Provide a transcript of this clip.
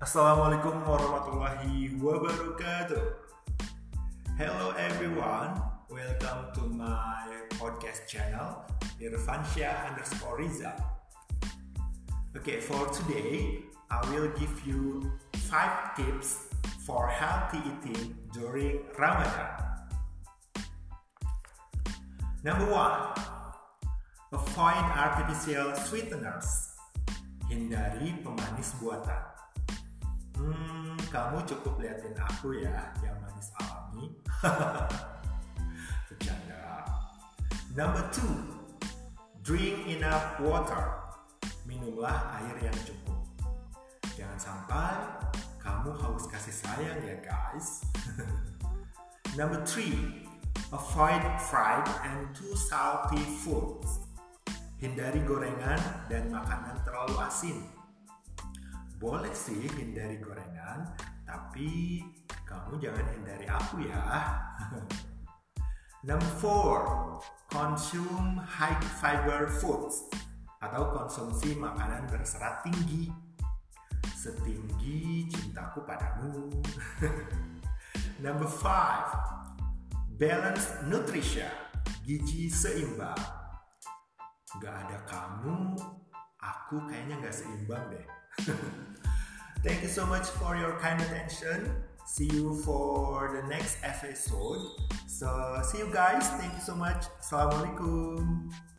Assalamualaikum warahmatullahi wabarakatuh. Hello everyone, welcome to my podcast channel Irfansyah underscore Riza. Okay, for today, I will give you five tips for healthy eating during Ramadan. Number one, avoid artificial sweeteners. Hindari pemanis buatan. Hmm, kamu cukup liatin aku ya, yang manis alami. Bercanda. Number two, drink enough water. Minumlah air yang cukup. Jangan sampai kamu haus kasih sayang ya guys. Number three, avoid fried and too salty foods. Hindari gorengan dan makanan terlalu asin boleh sih hindari gorengan, tapi kamu jangan hindari aku ya. Number four, consume high fiber foods atau konsumsi makanan berserat tinggi setinggi cintaku padamu. Number five, balance nutrition, gizi seimbang. Gak ada kamu, aku kayaknya gak seimbang deh. Thank you so much for your kind attention. See you for the next episode. So, see you guys. Thank you so much. Assalamualaikum.